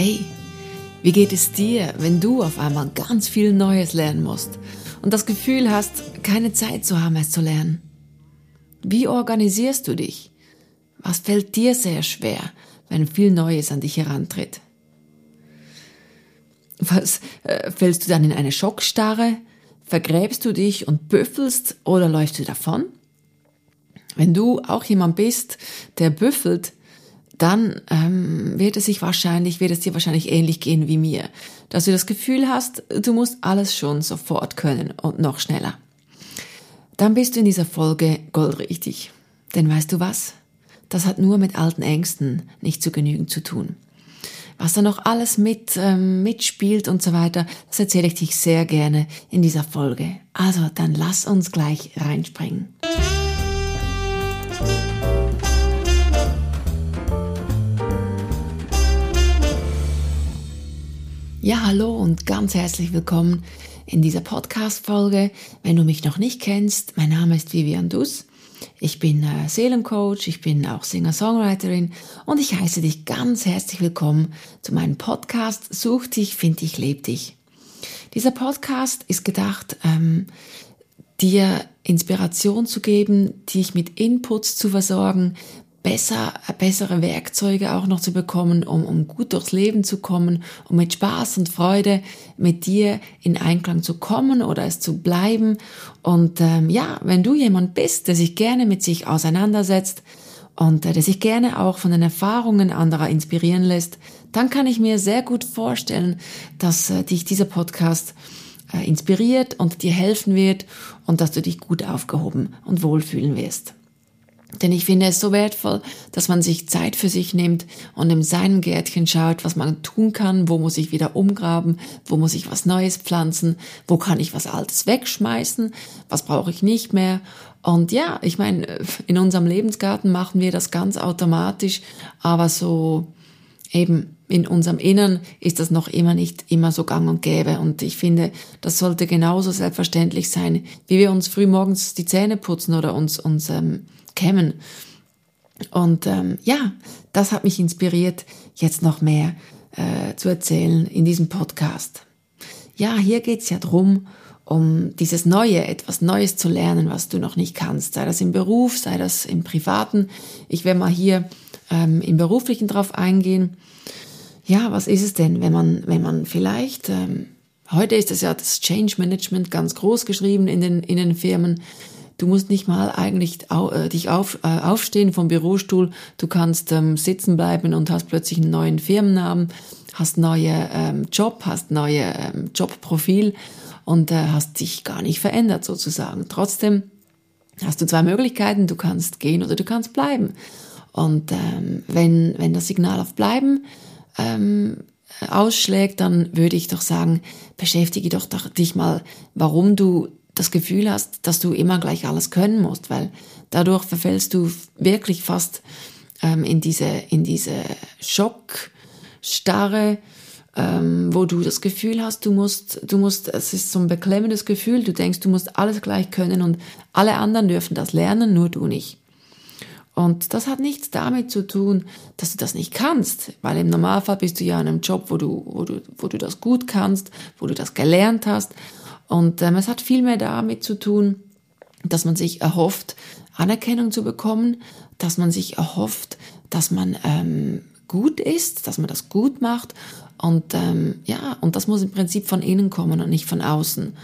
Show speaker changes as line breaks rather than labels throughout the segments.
Hey, wie geht es dir, wenn du auf einmal ganz viel Neues lernen musst und das Gefühl hast, keine Zeit zu haben, es zu lernen? Wie organisierst du dich? Was fällt dir sehr schwer, wenn viel Neues an dich herantritt? Was, äh, fällst du dann in eine Schockstarre? Vergräbst du dich und büffelst oder läufst du davon? Wenn du auch jemand bist, der büffelt, dann ähm, wird es sich wahrscheinlich, wird es dir wahrscheinlich ähnlich gehen wie mir, dass du das Gefühl hast, du musst alles schon sofort können und noch schneller. Dann bist du in dieser Folge goldrichtig. Denn weißt du was? Das hat nur mit alten Ängsten nicht zu genügen zu tun. Was da noch alles mit ähm, mitspielt und so weiter, das erzähle ich dich sehr gerne in dieser Folge. Also dann lass uns gleich reinspringen. Ja, hallo und ganz herzlich willkommen in dieser Podcast-Folge. Wenn du mich noch nicht kennst, mein Name ist Vivian Dus. Ich bin äh, Seelencoach, ich bin auch Singer-Songwriterin und ich heiße dich ganz herzlich willkommen zu meinem Podcast Such dich, find dich, leb dich. Dieser Podcast ist gedacht, ähm, dir Inspiration zu geben, dich mit Inputs zu versorgen, besser, bessere Werkzeuge auch noch zu bekommen, um, um gut durchs Leben zu kommen, um mit Spaß und Freude mit dir in Einklang zu kommen oder es zu bleiben. Und ähm, ja, wenn du jemand bist, der sich gerne mit sich auseinandersetzt und äh, der sich gerne auch von den Erfahrungen anderer inspirieren lässt, dann kann ich mir sehr gut vorstellen, dass äh, dich dieser Podcast äh, inspiriert und dir helfen wird und dass du dich gut aufgehoben und wohlfühlen wirst. Denn ich finde es so wertvoll, dass man sich Zeit für sich nimmt und in seinem Gärtchen schaut, was man tun kann, wo muss ich wieder umgraben, wo muss ich was Neues pflanzen, wo kann ich was Altes wegschmeißen, was brauche ich nicht mehr. Und ja, ich meine, in unserem Lebensgarten machen wir das ganz automatisch, aber so eben in unserem Innern ist das noch immer nicht immer so gang und gäbe. Und ich finde, das sollte genauso selbstverständlich sein, wie wir uns früh morgens die Zähne putzen oder uns, uns ähm, kämen. Und ähm, ja, das hat mich inspiriert, jetzt noch mehr äh, zu erzählen in diesem Podcast. Ja, hier geht's ja drum, um dieses Neue, etwas Neues zu lernen, was du noch nicht kannst, sei das im Beruf, sei das im Privaten. Ich werde mal hier ähm, im Beruflichen drauf eingehen. Ja, was ist es denn, wenn man, wenn man vielleicht, ähm, heute ist es ja das Change Management ganz groß geschrieben in den, in den Firmen, Du musst nicht mal eigentlich au, äh, dich auf, äh, aufstehen vom Bürostuhl. Du kannst ähm, sitzen bleiben und hast plötzlich einen neuen Firmennamen, hast neue ähm, Job, hast neue ähm, Jobprofil und äh, hast dich gar nicht verändert sozusagen. Trotzdem hast du zwei Möglichkeiten. Du kannst gehen oder du kannst bleiben. Und ähm, wenn, wenn das Signal auf Bleiben ähm, ausschlägt, dann würde ich doch sagen, beschäftige doch dich mal, warum du das Gefühl hast, dass du immer gleich alles können musst, weil dadurch verfällst du wirklich fast ähm, in diese, in diese Schockstarre, ähm, wo du das Gefühl hast, du musst, du musst, es ist so ein beklemmendes Gefühl, du denkst, du musst alles gleich können und alle anderen dürfen das lernen, nur du nicht. Und das hat nichts damit zu tun, dass du das nicht kannst, weil im Normalfall bist du ja in einem Job, wo du, wo du, wo du das gut kannst, wo du das gelernt hast und ähm, es hat viel mehr damit zu tun, dass man sich erhofft, Anerkennung zu bekommen, dass man sich erhofft, dass man ähm, gut ist, dass man das gut macht und ähm, ja, und das muss im Prinzip von innen kommen und nicht von außen.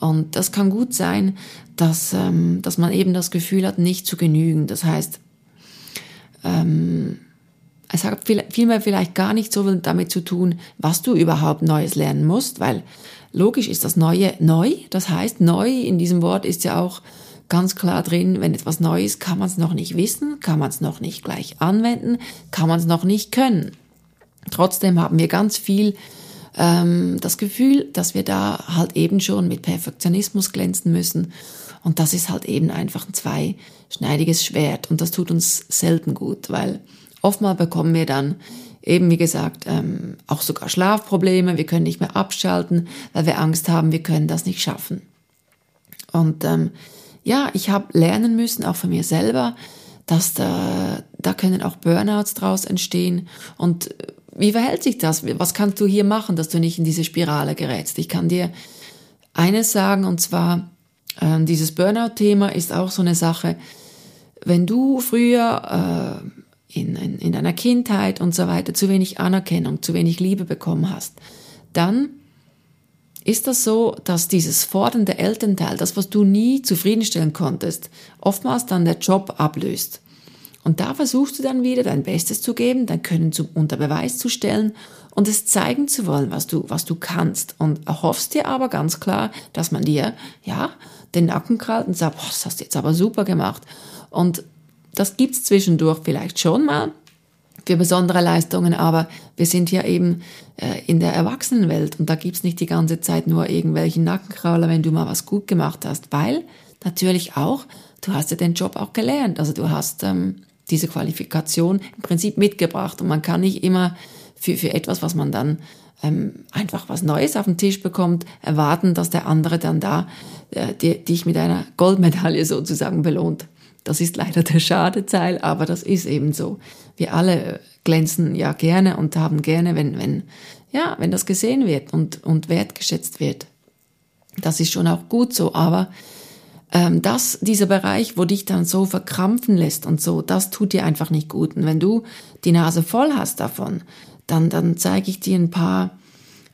Und das kann gut sein, dass, ähm, dass man eben das Gefühl hat, nicht zu genügen. Das heißt, ähm, es hat vielmehr vielleicht gar nicht so viel damit zu tun, was du überhaupt Neues lernen musst, weil logisch ist das Neue neu. Das heißt, neu in diesem Wort ist ja auch ganz klar drin, wenn etwas neu ist, kann man es noch nicht wissen, kann man es noch nicht gleich anwenden, kann man es noch nicht können. Trotzdem haben wir ganz viel ähm, das Gefühl, dass wir da halt eben schon mit Perfektionismus glänzen müssen. Und das ist halt eben einfach ein zweischneidiges Schwert. Und das tut uns selten gut, weil Oftmal bekommen wir dann eben, wie gesagt, ähm, auch sogar Schlafprobleme, wir können nicht mehr abschalten, weil wir Angst haben, wir können das nicht schaffen. Und ähm, ja, ich habe lernen müssen, auch von mir selber, dass da, da können auch Burnouts draus entstehen. Und wie verhält sich das? Was kannst du hier machen, dass du nicht in diese Spirale gerätst? Ich kann dir eines sagen, und zwar äh, dieses Burnout-Thema ist auch so eine Sache, wenn du früher äh, in, in, in deiner Kindheit und so weiter zu wenig Anerkennung, zu wenig Liebe bekommen hast, dann ist das so, dass dieses fordernde Elternteil, das, was du nie zufriedenstellen konntest, oftmals dann der Job ablöst. Und da versuchst du dann wieder dein Bestes zu geben, dein Können zu, unter Beweis zu stellen und es zeigen zu wollen, was du, was du kannst. Und erhoffst dir aber ganz klar, dass man dir, ja, den Nacken krallt und sagt, boah, das hast du jetzt aber super gemacht. Und das gibt's zwischendurch vielleicht schon mal für besondere Leistungen, aber wir sind ja eben äh, in der Erwachsenenwelt und da gibt's nicht die ganze Zeit nur irgendwelchen Nackenkrauler, wenn du mal was gut gemacht hast, weil natürlich auch, du hast ja den Job auch gelernt, also du hast ähm, diese Qualifikation im Prinzip mitgebracht und man kann nicht immer für, für etwas, was man dann ähm, einfach was Neues auf den Tisch bekommt, erwarten, dass der andere dann da äh, dich mit einer Goldmedaille sozusagen belohnt. Das ist leider der Schadeteil, aber das ist eben so. Wir alle glänzen ja gerne und haben gerne, wenn, wenn, ja, wenn das gesehen wird und, und wertgeschätzt wird. Das ist schon auch gut so, aber ähm, das, dieser Bereich, wo dich dann so verkrampfen lässt und so, das tut dir einfach nicht gut. Und wenn du die Nase voll hast davon, dann, dann zeige ich dir ein paar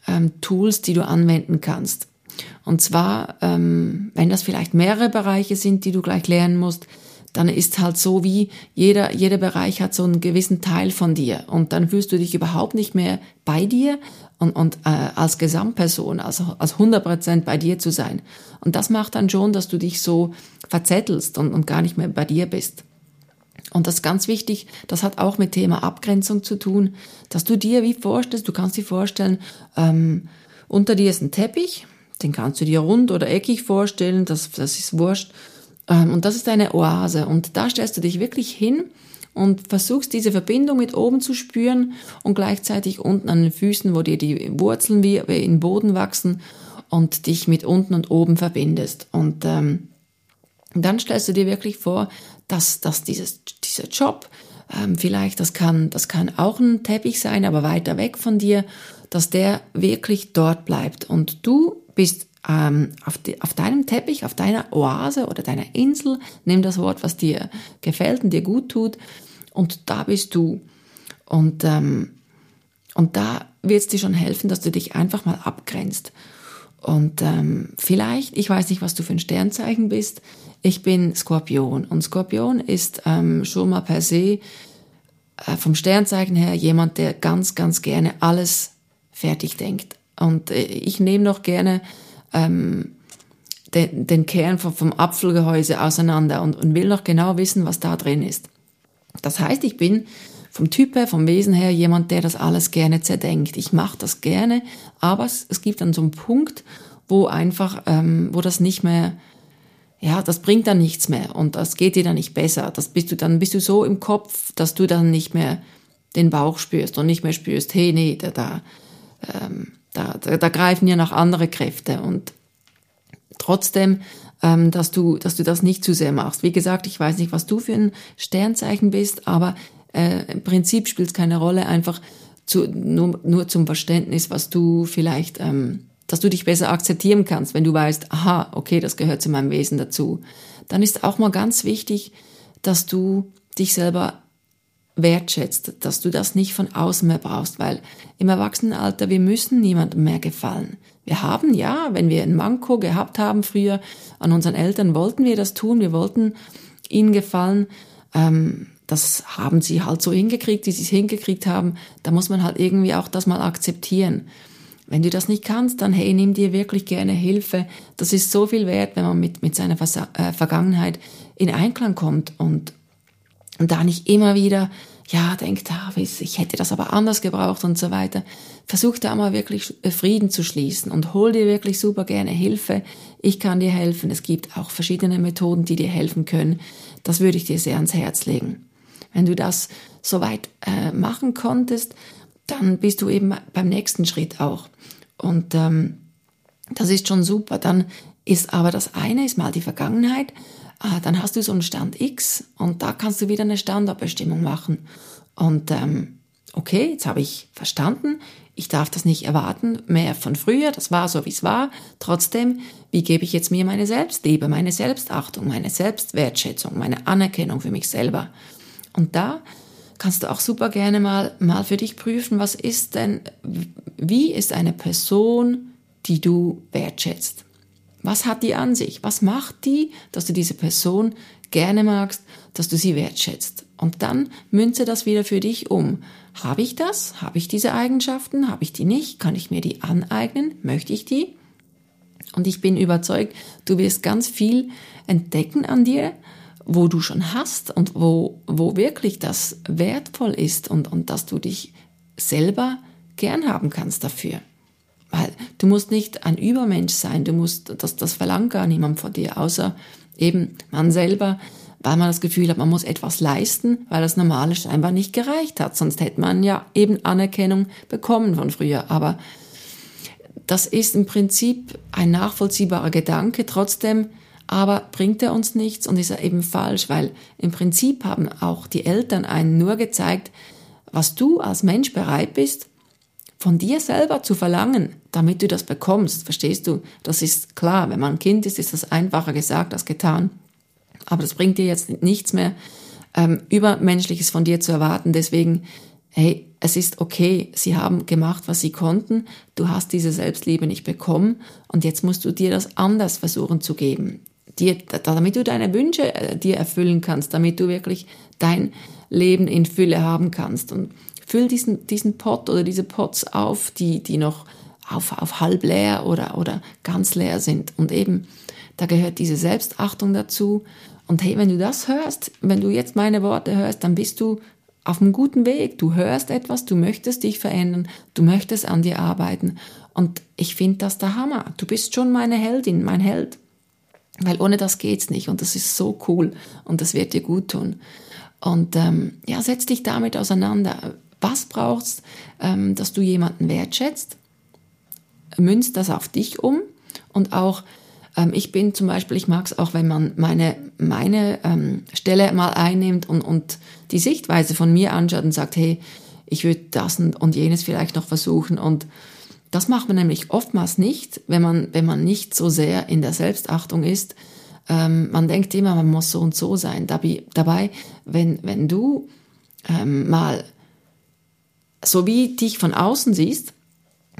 ähm, Tools, die du anwenden kannst. Und zwar, ähm, wenn das vielleicht mehrere Bereiche sind, die du gleich lernen musst, dann ist halt so wie jeder, jeder Bereich hat so einen gewissen Teil von dir und dann fühlst du dich überhaupt nicht mehr bei dir und, und äh, als Gesamtperson, also als 100 Prozent bei dir zu sein. Und das macht dann schon, dass du dich so verzettelst und, und gar nicht mehr bei dir bist. Und das ist ganz wichtig, das hat auch mit Thema Abgrenzung zu tun, dass du dir wie vorstellst, du kannst dir vorstellen, ähm, unter dir ist ein Teppich, den kannst du dir rund oder eckig vorstellen, das, das ist wurscht. Ähm, und das ist eine Oase. Und da stellst du dich wirklich hin und versuchst diese Verbindung mit oben zu spüren und gleichzeitig unten an den Füßen, wo dir die Wurzeln wie in den Boden wachsen und dich mit unten und oben verbindest. Und ähm, dann stellst du dir wirklich vor, dass, dass dieses, dieser Job, ähm, vielleicht, das kann, das kann auch ein Teppich sein, aber weiter weg von dir, dass der wirklich dort bleibt. Und du bist ähm, auf, die, auf deinem Teppich, auf deiner Oase oder deiner Insel, nimm das Wort, was dir gefällt und dir gut tut, und da bist du. Und, ähm, und da wird es dir schon helfen, dass du dich einfach mal abgrenzt. Und ähm, vielleicht, ich weiß nicht, was du für ein Sternzeichen bist, ich bin Skorpion. Und Skorpion ist ähm, schon mal per se äh, vom Sternzeichen her jemand, der ganz, ganz gerne alles fertig denkt. Und äh, ich nehme noch gerne ähm, den, den Kern vom, vom Apfelgehäuse auseinander und, und will noch genau wissen, was da drin ist. Das heißt, ich bin vom Typ her, vom Wesen her jemand, der das alles gerne zerdenkt. Ich mache das gerne, aber es, es gibt dann so einen Punkt, wo einfach, ähm, wo das nicht mehr, ja, das bringt dann nichts mehr und das geht dir dann nicht besser. Das bist du dann bist du so im Kopf, dass du dann nicht mehr den Bauch spürst und nicht mehr spürst, hey, nee, da, da, ähm, da, da, da greifen ja noch andere Kräfte und trotzdem ähm, dass du, dass du das nicht zu sehr machst. Wie gesagt, ich weiß nicht, was du für ein Sternzeichen bist, aber äh, im Prinzip spielt es keine Rolle, einfach zu, nur, nur zum Verständnis, was du vielleicht, ähm, dass du dich besser akzeptieren kannst, wenn du weißt, aha, okay, das gehört zu meinem Wesen dazu. Dann ist auch mal ganz wichtig, dass du dich selber wertschätzt, dass du das nicht von außen mehr brauchst, weil im Erwachsenenalter, wir müssen niemandem mehr gefallen. Wir haben, ja, wenn wir ein Manko gehabt haben früher an unseren Eltern, wollten wir das tun, wir wollten ihnen gefallen. Ähm, das haben sie halt so hingekriegt, wie sie es hingekriegt haben. Da muss man halt irgendwie auch das mal akzeptieren. Wenn du das nicht kannst, dann hey, nimm dir wirklich gerne Hilfe. Das ist so viel wert, wenn man mit, mit seiner Versa äh, Vergangenheit in Einklang kommt und, und da nicht immer wieder ja, denkt, ah, ich hätte das aber anders gebraucht und so weiter. Versuch da mal wirklich äh, Frieden zu schließen und hol dir wirklich super gerne Hilfe. Ich kann dir helfen. Es gibt auch verschiedene Methoden, die dir helfen können. Das würde ich dir sehr ans Herz legen. Wenn du das soweit äh, machen konntest, dann bist du eben beim nächsten Schritt auch. Und ähm, das ist schon super. Dann ist aber das eine ist mal die Vergangenheit dann hast du so einen Stand X und da kannst du wieder eine Standardbestimmung machen. Und, ähm, okay, jetzt habe ich verstanden, ich darf das nicht erwarten mehr von früher, das war so, wie es war. Trotzdem, wie gebe ich jetzt mir meine Selbstliebe, meine Selbstachtung, meine Selbstwertschätzung, meine Anerkennung für mich selber? Und da kannst du auch super gerne mal, mal für dich prüfen, was ist denn, wie ist eine Person, die du wertschätzt? Was hat die an sich? Was macht die, dass du diese Person gerne magst, dass du sie wertschätzt? Und dann münze das wieder für dich um. Habe ich das? Habe ich diese Eigenschaften? Habe ich die nicht? Kann ich mir die aneignen? Möchte ich die? Und ich bin überzeugt, du wirst ganz viel entdecken an dir, wo du schon hast und wo, wo wirklich das wertvoll ist und, und dass du dich selber gern haben kannst dafür. Weil du musst nicht ein Übermensch sein, du musst, das, das verlangt gar niemand von dir, außer eben man selber, weil man das Gefühl hat, man muss etwas leisten, weil das Normale scheinbar nicht gereicht hat. Sonst hätte man ja eben Anerkennung bekommen von früher. Aber das ist im Prinzip ein nachvollziehbarer Gedanke. Trotzdem aber bringt er uns nichts und ist er eben falsch, weil im Prinzip haben auch die Eltern einen nur gezeigt, was du als Mensch bereit bist, von dir selber zu verlangen, damit du das bekommst. Verstehst du? Das ist klar. Wenn man ein Kind ist, ist das einfacher gesagt als getan. Aber das bringt dir jetzt nichts mehr, ähm, Übermenschliches von dir zu erwarten. Deswegen, hey, es ist okay. Sie haben gemacht, was sie konnten. Du hast diese Selbstliebe nicht bekommen. Und jetzt musst du dir das anders versuchen zu geben dir, damit du deine Wünsche äh, dir erfüllen kannst, damit du wirklich dein Leben in Fülle haben kannst. Und füll diesen, diesen Pot oder diese Pots auf, die, die noch auf, auf halb leer oder, oder ganz leer sind. Und eben, da gehört diese Selbstachtung dazu. Und hey, wenn du das hörst, wenn du jetzt meine Worte hörst, dann bist du auf einem guten Weg. Du hörst etwas, du möchtest dich verändern, du möchtest an dir arbeiten. Und ich finde das der Hammer. Du bist schon meine Heldin, mein Held. Weil ohne das geht's nicht und das ist so cool und das wird dir gut tun. Und ähm, ja, setz dich damit auseinander. Was brauchst, ähm, dass du jemanden wertschätzt? Münzt das auf dich um und auch ähm, ich bin zum Beispiel, ich mag es auch, wenn man meine, meine ähm, Stelle mal einnimmt und, und die Sichtweise von mir anschaut und sagt, hey, ich würde das und jenes vielleicht noch versuchen und das macht man nämlich oftmals nicht, wenn man, wenn man nicht so sehr in der Selbstachtung ist. Ähm, man denkt immer, man muss so und so sein. Dabei, dabei wenn, wenn du ähm, mal so wie dich von außen siehst,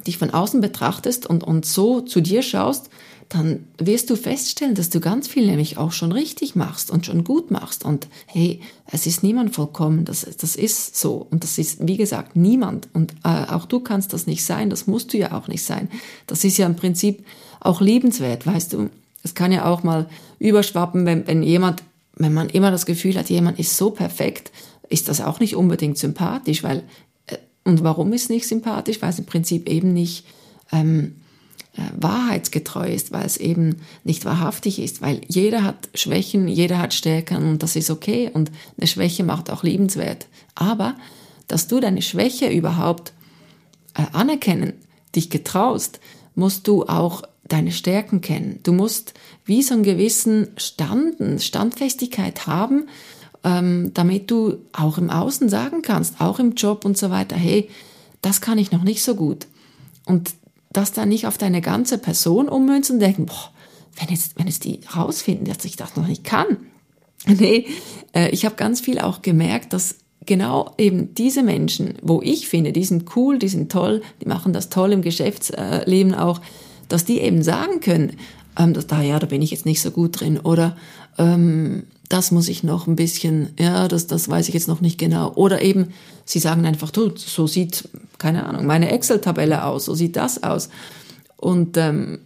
dich von außen betrachtest und, und so zu dir schaust, dann wirst du feststellen, dass du ganz viel nämlich auch schon richtig machst und schon gut machst. Und hey, es ist niemand vollkommen, das, das ist so. Und das ist, wie gesagt, niemand. Und äh, auch du kannst das nicht sein, das musst du ja auch nicht sein. Das ist ja im Prinzip auch liebenswert, weißt du. Es kann ja auch mal überschwappen, wenn, wenn jemand, wenn man immer das Gefühl hat, jemand ist so perfekt, ist das auch nicht unbedingt sympathisch, weil, und warum ist nicht sympathisch? Weil es im Prinzip eben nicht, ähm, äh, wahrheitsgetreu ist, weil es eben nicht wahrhaftig ist, weil jeder hat Schwächen, jeder hat Stärken und das ist okay und eine Schwäche macht auch liebenswert. Aber, dass du deine Schwäche überhaupt äh, anerkennen, dich getraust, musst du auch deine Stärken kennen. Du musst wie so einen gewissen Standen, Standfestigkeit haben, ähm, damit du auch im Außen sagen kannst, auch im Job und so weiter, hey, das kann ich noch nicht so gut. Und das dann nicht auf deine ganze Person ummünzen und denken, boah, wenn jetzt, wenn jetzt die rausfinden, dass ich das noch nicht kann. Nee, äh, ich habe ganz viel auch gemerkt, dass genau eben diese Menschen, wo ich finde, die sind cool, die sind toll, die machen das toll im Geschäftsleben auch, dass die eben sagen können, ähm, dass da ja, da bin ich jetzt nicht so gut drin oder ähm, das muss ich noch ein bisschen, ja, das, das weiß ich jetzt noch nicht genau. Oder eben, sie sagen einfach, du, so sieht, keine Ahnung, meine Excel-Tabelle aus, so sieht das aus. Und, ähm,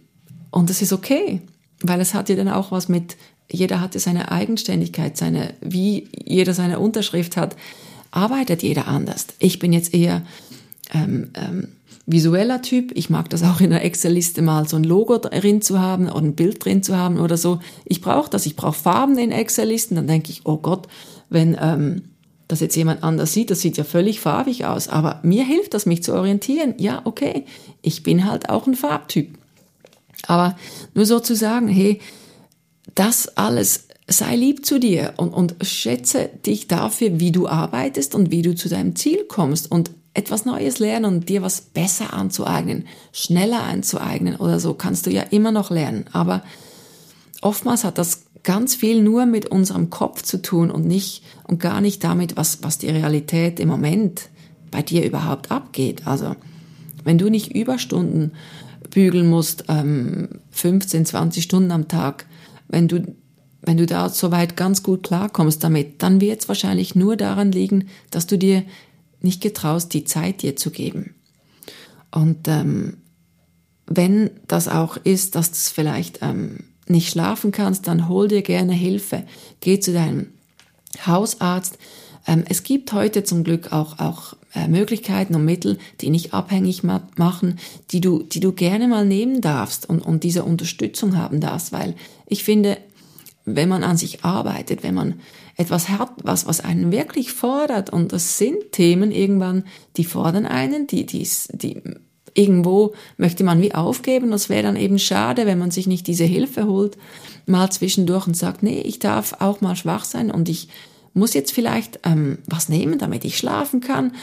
und das ist okay, weil es hat ja dann auch was mit, jeder hatte seine Eigenständigkeit, seine, wie jeder seine Unterschrift hat, arbeitet jeder anders. Ich bin jetzt eher, ähm, ähm, visueller Typ. Ich mag das auch in der Excel-Liste mal so ein Logo drin zu haben oder ein Bild drin zu haben oder so. Ich brauche das. Ich brauche Farben in Excel-Listen. Dann denke ich, oh Gott, wenn ähm, das jetzt jemand anders sieht, das sieht ja völlig farbig aus. Aber mir hilft das, mich zu orientieren. Ja, okay, ich bin halt auch ein Farbtyp. Aber nur so zu sagen, hey, das alles sei lieb zu dir und, und schätze dich dafür, wie du arbeitest und wie du zu deinem Ziel kommst. Und etwas Neues lernen und dir was besser anzueignen, schneller anzueignen oder so, kannst du ja immer noch lernen. Aber oftmals hat das ganz viel nur mit unserem Kopf zu tun und nicht und gar nicht damit, was, was die Realität im Moment bei dir überhaupt abgeht. Also wenn du nicht Überstunden bügeln musst, ähm, 15, 20 Stunden am Tag, wenn du wenn du da soweit ganz gut klarkommst damit, dann wird es wahrscheinlich nur daran liegen, dass du dir nicht getraust, die Zeit dir zu geben. Und ähm, wenn das auch ist, dass du vielleicht ähm, nicht schlafen kannst, dann hol dir gerne Hilfe. Geh zu deinem Hausarzt. Ähm, es gibt heute zum Glück auch, auch äh, Möglichkeiten und Mittel, die nicht abhängig ma machen, die du, die du gerne mal nehmen darfst und, und diese Unterstützung haben darfst, weil ich finde, wenn man an sich arbeitet, wenn man etwas hat, was, was einen wirklich fordert, und das sind Themen irgendwann, die fordern einen, die, die, die irgendwo möchte man wie aufgeben. Das wäre dann eben schade, wenn man sich nicht diese Hilfe holt, mal zwischendurch und sagt, nee, ich darf auch mal schwach sein und ich muss jetzt vielleicht ähm, was nehmen, damit ich schlafen kann.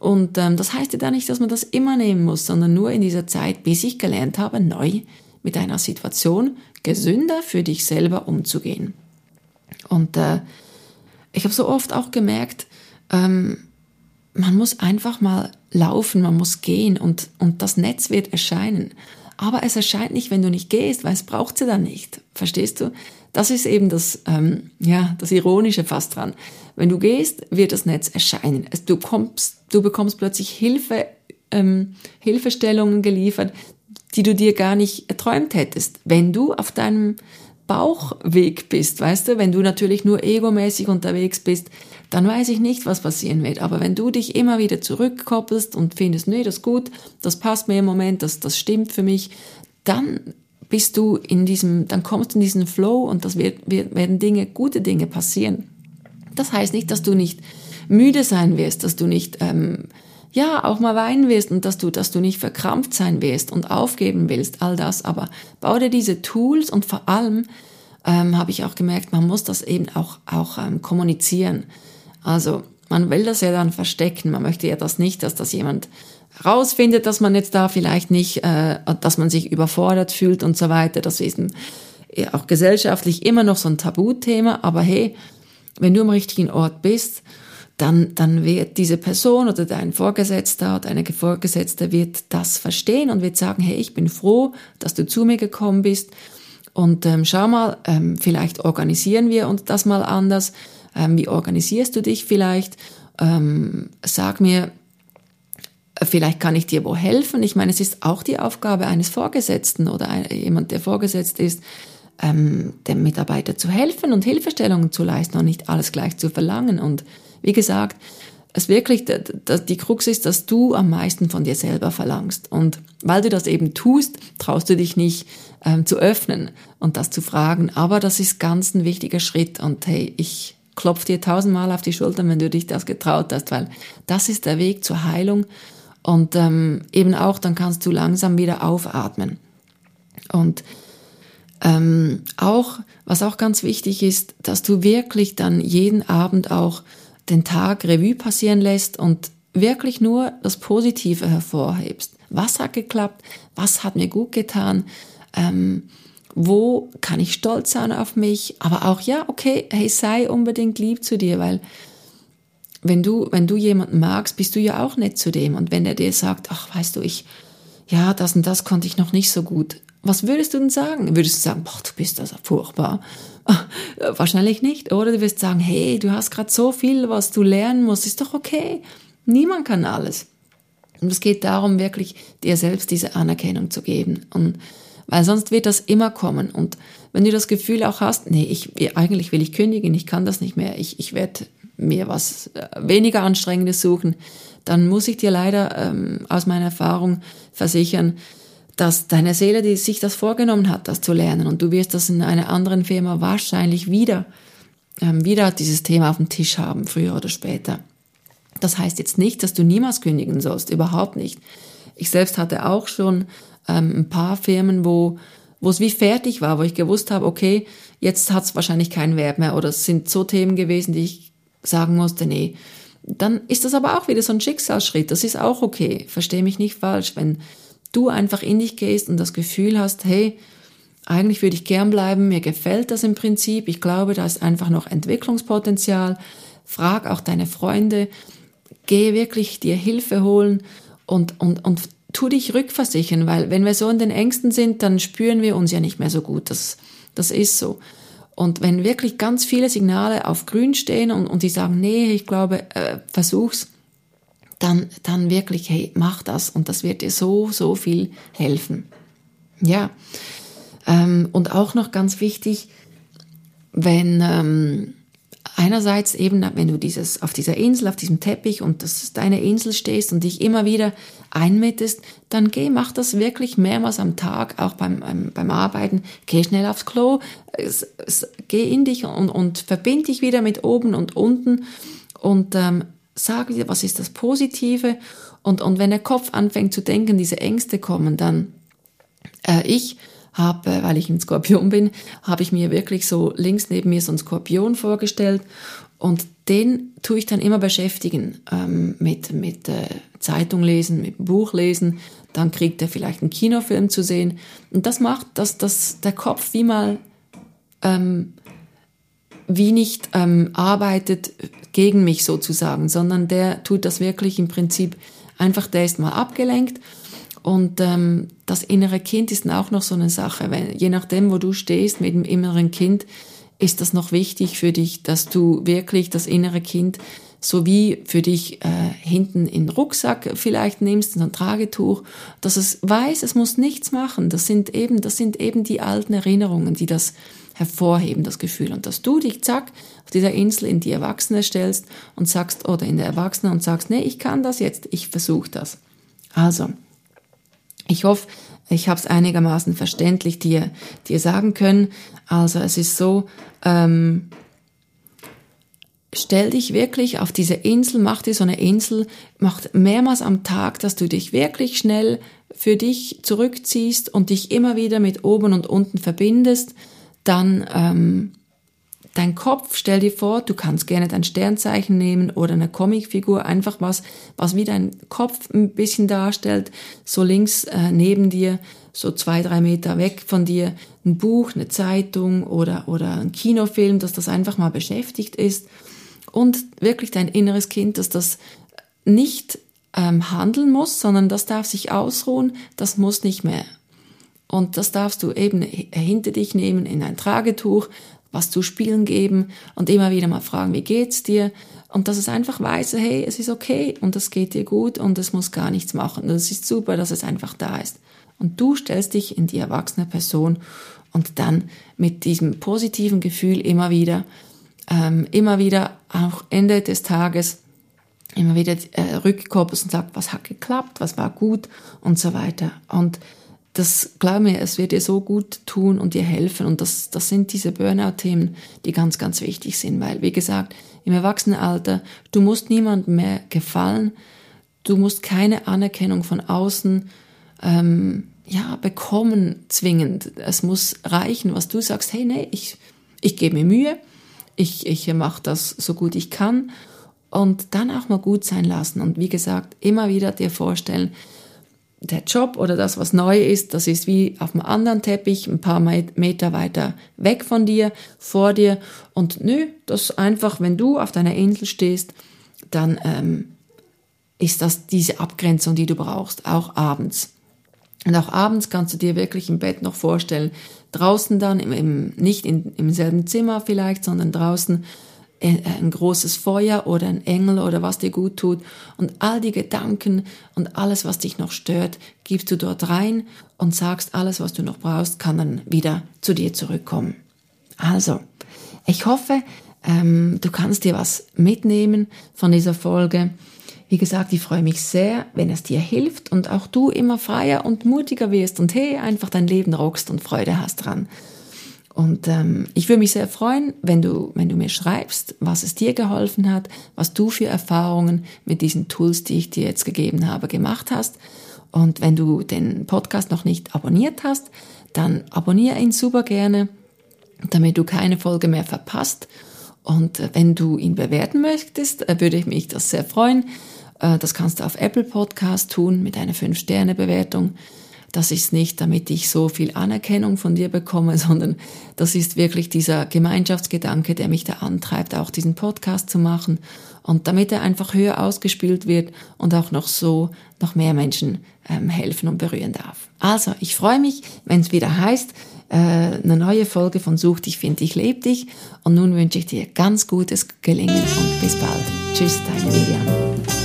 Und ähm, das heißt ja dann nicht, dass man das immer nehmen muss, sondern nur in dieser Zeit, bis ich gelernt habe, neu mit einer Situation gesünder für dich selber umzugehen. Und äh, ich habe so oft auch gemerkt, ähm, man muss einfach mal laufen, man muss gehen und, und das Netz wird erscheinen. Aber es erscheint nicht, wenn du nicht gehst, weil es braucht sie dann nicht. Verstehst du? Das ist eben das, ähm, ja, das Ironische fast dran. Wenn du gehst, wird das Netz erscheinen. Du, kommst, du bekommst plötzlich Hilfe, ähm, Hilfestellungen geliefert, die du dir gar nicht erträumt hättest, wenn du auf deinem Bauchweg bist, weißt du, wenn du natürlich nur egomäßig unterwegs bist, dann weiß ich nicht, was passieren wird. Aber wenn du dich immer wieder zurückkoppelst und findest, nee, das ist gut, das passt mir im Moment, das, das stimmt für mich, dann bist du in diesem, dann kommst du in diesen Flow und das wird, wird, werden Dinge, gute Dinge passieren. Das heißt nicht, dass du nicht müde sein wirst, dass du nicht ähm, ja, auch mal weinen wirst und dass du, dass du nicht verkrampft sein wirst und aufgeben willst, all das. Aber bau dir diese Tools und vor allem ähm, habe ich auch gemerkt, man muss das eben auch, auch ähm, kommunizieren. Also man will das ja dann verstecken. Man möchte ja das nicht, dass das jemand rausfindet, dass man jetzt da vielleicht nicht, äh, dass man sich überfordert fühlt und so weiter. Das ist ein, auch gesellschaftlich immer noch so ein Tabuthema. Aber hey, wenn du am richtigen Ort bist dann, dann wird diese Person oder dein Vorgesetzter oder deine Vorgesetzte wird das verstehen und wird sagen, hey, ich bin froh, dass du zu mir gekommen bist und ähm, schau mal, ähm, vielleicht organisieren wir uns das mal anders. Ähm, wie organisierst du dich vielleicht? Ähm, sag mir, äh, vielleicht kann ich dir wo helfen. Ich meine, es ist auch die Aufgabe eines Vorgesetzten oder ein, jemand, der vorgesetzt ist, ähm, dem Mitarbeiter zu helfen und Hilfestellungen zu leisten und nicht alles gleich zu verlangen. Und wie gesagt, es wirklich, die Krux ist, dass du am meisten von dir selber verlangst. Und weil du das eben tust, traust du dich nicht ähm, zu öffnen und das zu fragen. Aber das ist ganz ein wichtiger Schritt. Und hey, ich klopfe dir tausendmal auf die Schultern, wenn du dich das getraut hast, weil das ist der Weg zur Heilung. Und ähm, eben auch, dann kannst du langsam wieder aufatmen. Und ähm, auch, was auch ganz wichtig ist, dass du wirklich dann jeden Abend auch den Tag Revue passieren lässt und wirklich nur das Positive hervorhebst. Was hat geklappt? Was hat mir gut getan? Ähm, wo kann ich stolz sein auf mich? Aber auch, ja, okay, hey, sei unbedingt lieb zu dir, weil wenn du, wenn du jemanden magst, bist du ja auch nett zu dem. Und wenn er dir sagt, ach, weißt du, ich, ja, das und das konnte ich noch nicht so gut. Was würdest du denn sagen? Würdest du sagen, boah, du bist also furchtbar? Wahrscheinlich nicht, oder? Du wirst sagen, hey, du hast gerade so viel, was du lernen musst, ist doch okay. Niemand kann alles. Und es geht darum, wirklich dir selbst diese Anerkennung zu geben. Und weil sonst wird das immer kommen. Und wenn du das Gefühl auch hast, nee, ich, eigentlich will ich kündigen, ich kann das nicht mehr, ich, ich werde mir was äh, weniger Anstrengendes suchen, dann muss ich dir leider ähm, aus meiner Erfahrung versichern, dass deine Seele, die sich das vorgenommen hat, das zu lernen, und du wirst das in einer anderen Firma wahrscheinlich wieder, ähm, wieder dieses Thema auf dem Tisch haben, früher oder später. Das heißt jetzt nicht, dass du niemals kündigen sollst, überhaupt nicht. Ich selbst hatte auch schon ähm, ein paar Firmen, wo wo es wie fertig war, wo ich gewusst habe, okay, jetzt hat es wahrscheinlich keinen Wert mehr oder es sind so Themen gewesen, die ich sagen musste, nee, dann ist das aber auch wieder so ein Schicksalsschritt. Das ist auch okay. Verstehe mich nicht falsch. Wenn du einfach in dich gehst und das Gefühl hast, hey, eigentlich würde ich gern bleiben, mir gefällt das im Prinzip, ich glaube, da ist einfach noch Entwicklungspotenzial. Frag auch deine Freunde, geh wirklich dir Hilfe holen und, und, und tu dich rückversichern, weil wenn wir so in den Ängsten sind, dann spüren wir uns ja nicht mehr so gut. Das, das ist so. Und wenn wirklich ganz viele Signale auf grün stehen und, und die sagen, nee, ich glaube, äh, versuch's, dann, dann wirklich, hey, mach das und das wird dir so, so viel helfen. Ja. Ähm, und auch noch ganz wichtig, wenn ähm, einerseits eben, wenn du dieses auf dieser Insel, auf diesem Teppich und das ist deine Insel stehst und dich immer wieder einmittest, dann geh, mach das wirklich mehrmals am Tag, auch beim, beim, Arbeiten. Geh schnell aufs Klo, es, es, geh in dich und, und verbind dich wieder mit oben und unten und ähm, sag wieder, was ist das Positive. Und, und wenn der Kopf anfängt zu denken, diese Ängste kommen, dann äh, ich habe, weil ich ein Skorpion bin, habe ich mir wirklich so links neben mir so einen Skorpion vorgestellt und den tue ich dann immer beschäftigen ähm, mit, mit äh, Zeitung lesen, mit Buch lesen. Dann kriegt er vielleicht einen Kinofilm zu sehen. Und das macht, dass, dass der Kopf wie mal ähm, wie nicht ähm, arbeitet gegen mich sozusagen, sondern der tut das wirklich im Prinzip einfach, der ist mal abgelenkt und ähm, das innere Kind ist auch noch so eine Sache. Wenn, je nachdem, wo du stehst mit dem inneren Kind, ist das noch wichtig für dich, dass du wirklich das innere Kind so wie für dich äh, hinten in den Rucksack vielleicht nimmst, in ein Tragetuch, dass es weiß, es muss nichts machen. Das sind eben, das sind eben die alten Erinnerungen, die das hervorheben, das Gefühl. Und dass du dich zack auf dieser Insel in die Erwachsene stellst und sagst, oder in der Erwachsene und sagst, nee, ich kann das jetzt, ich versuche das. Also, ich hoffe, ich habe es einigermaßen verständlich dir, dir sagen können. Also es ist so, ähm, stell dich wirklich auf diese Insel, mach dir so eine Insel, mach mehrmals am Tag, dass du dich wirklich schnell für dich zurückziehst und dich immer wieder mit oben und unten verbindest, dann ähm, dein Kopf, stell dir vor, du kannst gerne dein Sternzeichen nehmen oder eine Comicfigur, einfach was, was wie dein Kopf ein bisschen darstellt, so links äh, neben dir, so zwei, drei Meter weg von dir, ein Buch, eine Zeitung oder, oder ein Kinofilm, dass das einfach mal beschäftigt ist und wirklich dein inneres Kind, dass das nicht ähm, handeln muss, sondern das darf sich ausruhen, das muss nicht mehr. Und das darfst du eben hinter dich nehmen in ein Tragetuch, was zu spielen geben und immer wieder mal fragen, wie geht's dir? Und dass es einfach weiß, hey, es ist okay und es geht dir gut und es muss gar nichts machen. Es ist super, dass es einfach da ist. Und du stellst dich in die erwachsene Person und dann mit diesem positiven Gefühl immer wieder, ähm, immer wieder auch Ende des Tages immer wieder äh, rückkoppelst und sagst, was hat geklappt, was war gut und so weiter. Und das, glaub mir, es wird dir so gut tun und dir helfen. Und das, das sind diese Burnout-Themen, die ganz, ganz wichtig sind. Weil, wie gesagt, im Erwachsenenalter, du musst niemandem mehr gefallen. Du musst keine Anerkennung von außen, ähm, ja, bekommen zwingend. Es muss reichen, was du sagst. Hey, nee, ich, ich gebe mir Mühe. Ich, ich mache das so gut ich kann. Und dann auch mal gut sein lassen. Und wie gesagt, immer wieder dir vorstellen, der Job oder das, was neu ist, das ist wie auf einem anderen Teppich, ein paar Meter weiter weg von dir, vor dir. Und nö, das einfach, wenn du auf deiner Insel stehst, dann ähm, ist das diese Abgrenzung, die du brauchst, auch abends. Und auch abends kannst du dir wirklich im Bett noch vorstellen, draußen dann, im, im, nicht in, im selben Zimmer vielleicht, sondern draußen ein großes Feuer oder ein Engel oder was dir gut tut. Und all die Gedanken und alles, was dich noch stört, gibst du dort rein und sagst, alles, was du noch brauchst, kann dann wieder zu dir zurückkommen. Also, ich hoffe, ähm, du kannst dir was mitnehmen von dieser Folge. Wie gesagt, ich freue mich sehr, wenn es dir hilft und auch du immer freier und mutiger wirst und hey, einfach dein Leben rockst und Freude hast dran. Und ähm, ich würde mich sehr freuen, wenn du, wenn du mir schreibst, was es dir geholfen hat, was du für Erfahrungen mit diesen Tools, die ich dir jetzt gegeben habe, gemacht hast. Und wenn du den Podcast noch nicht abonniert hast, dann abonniere ihn super gerne, damit du keine Folge mehr verpasst. Und äh, wenn du ihn bewerten möchtest, äh, würde ich mich das sehr freuen. Äh, das kannst du auf Apple Podcast tun mit einer 5-Sterne-Bewertung. Das ist nicht, damit ich so viel Anerkennung von dir bekomme, sondern das ist wirklich dieser Gemeinschaftsgedanke, der mich da antreibt, auch diesen Podcast zu machen. Und damit er einfach höher ausgespielt wird und auch noch so noch mehr Menschen ähm, helfen und berühren darf. Also, ich freue mich, wenn es wieder heißt, äh, eine neue Folge von Such dich, find dich, leb dich. Und nun wünsche ich dir ganz gutes Gelingen und bis bald. Tschüss, deine Vivian.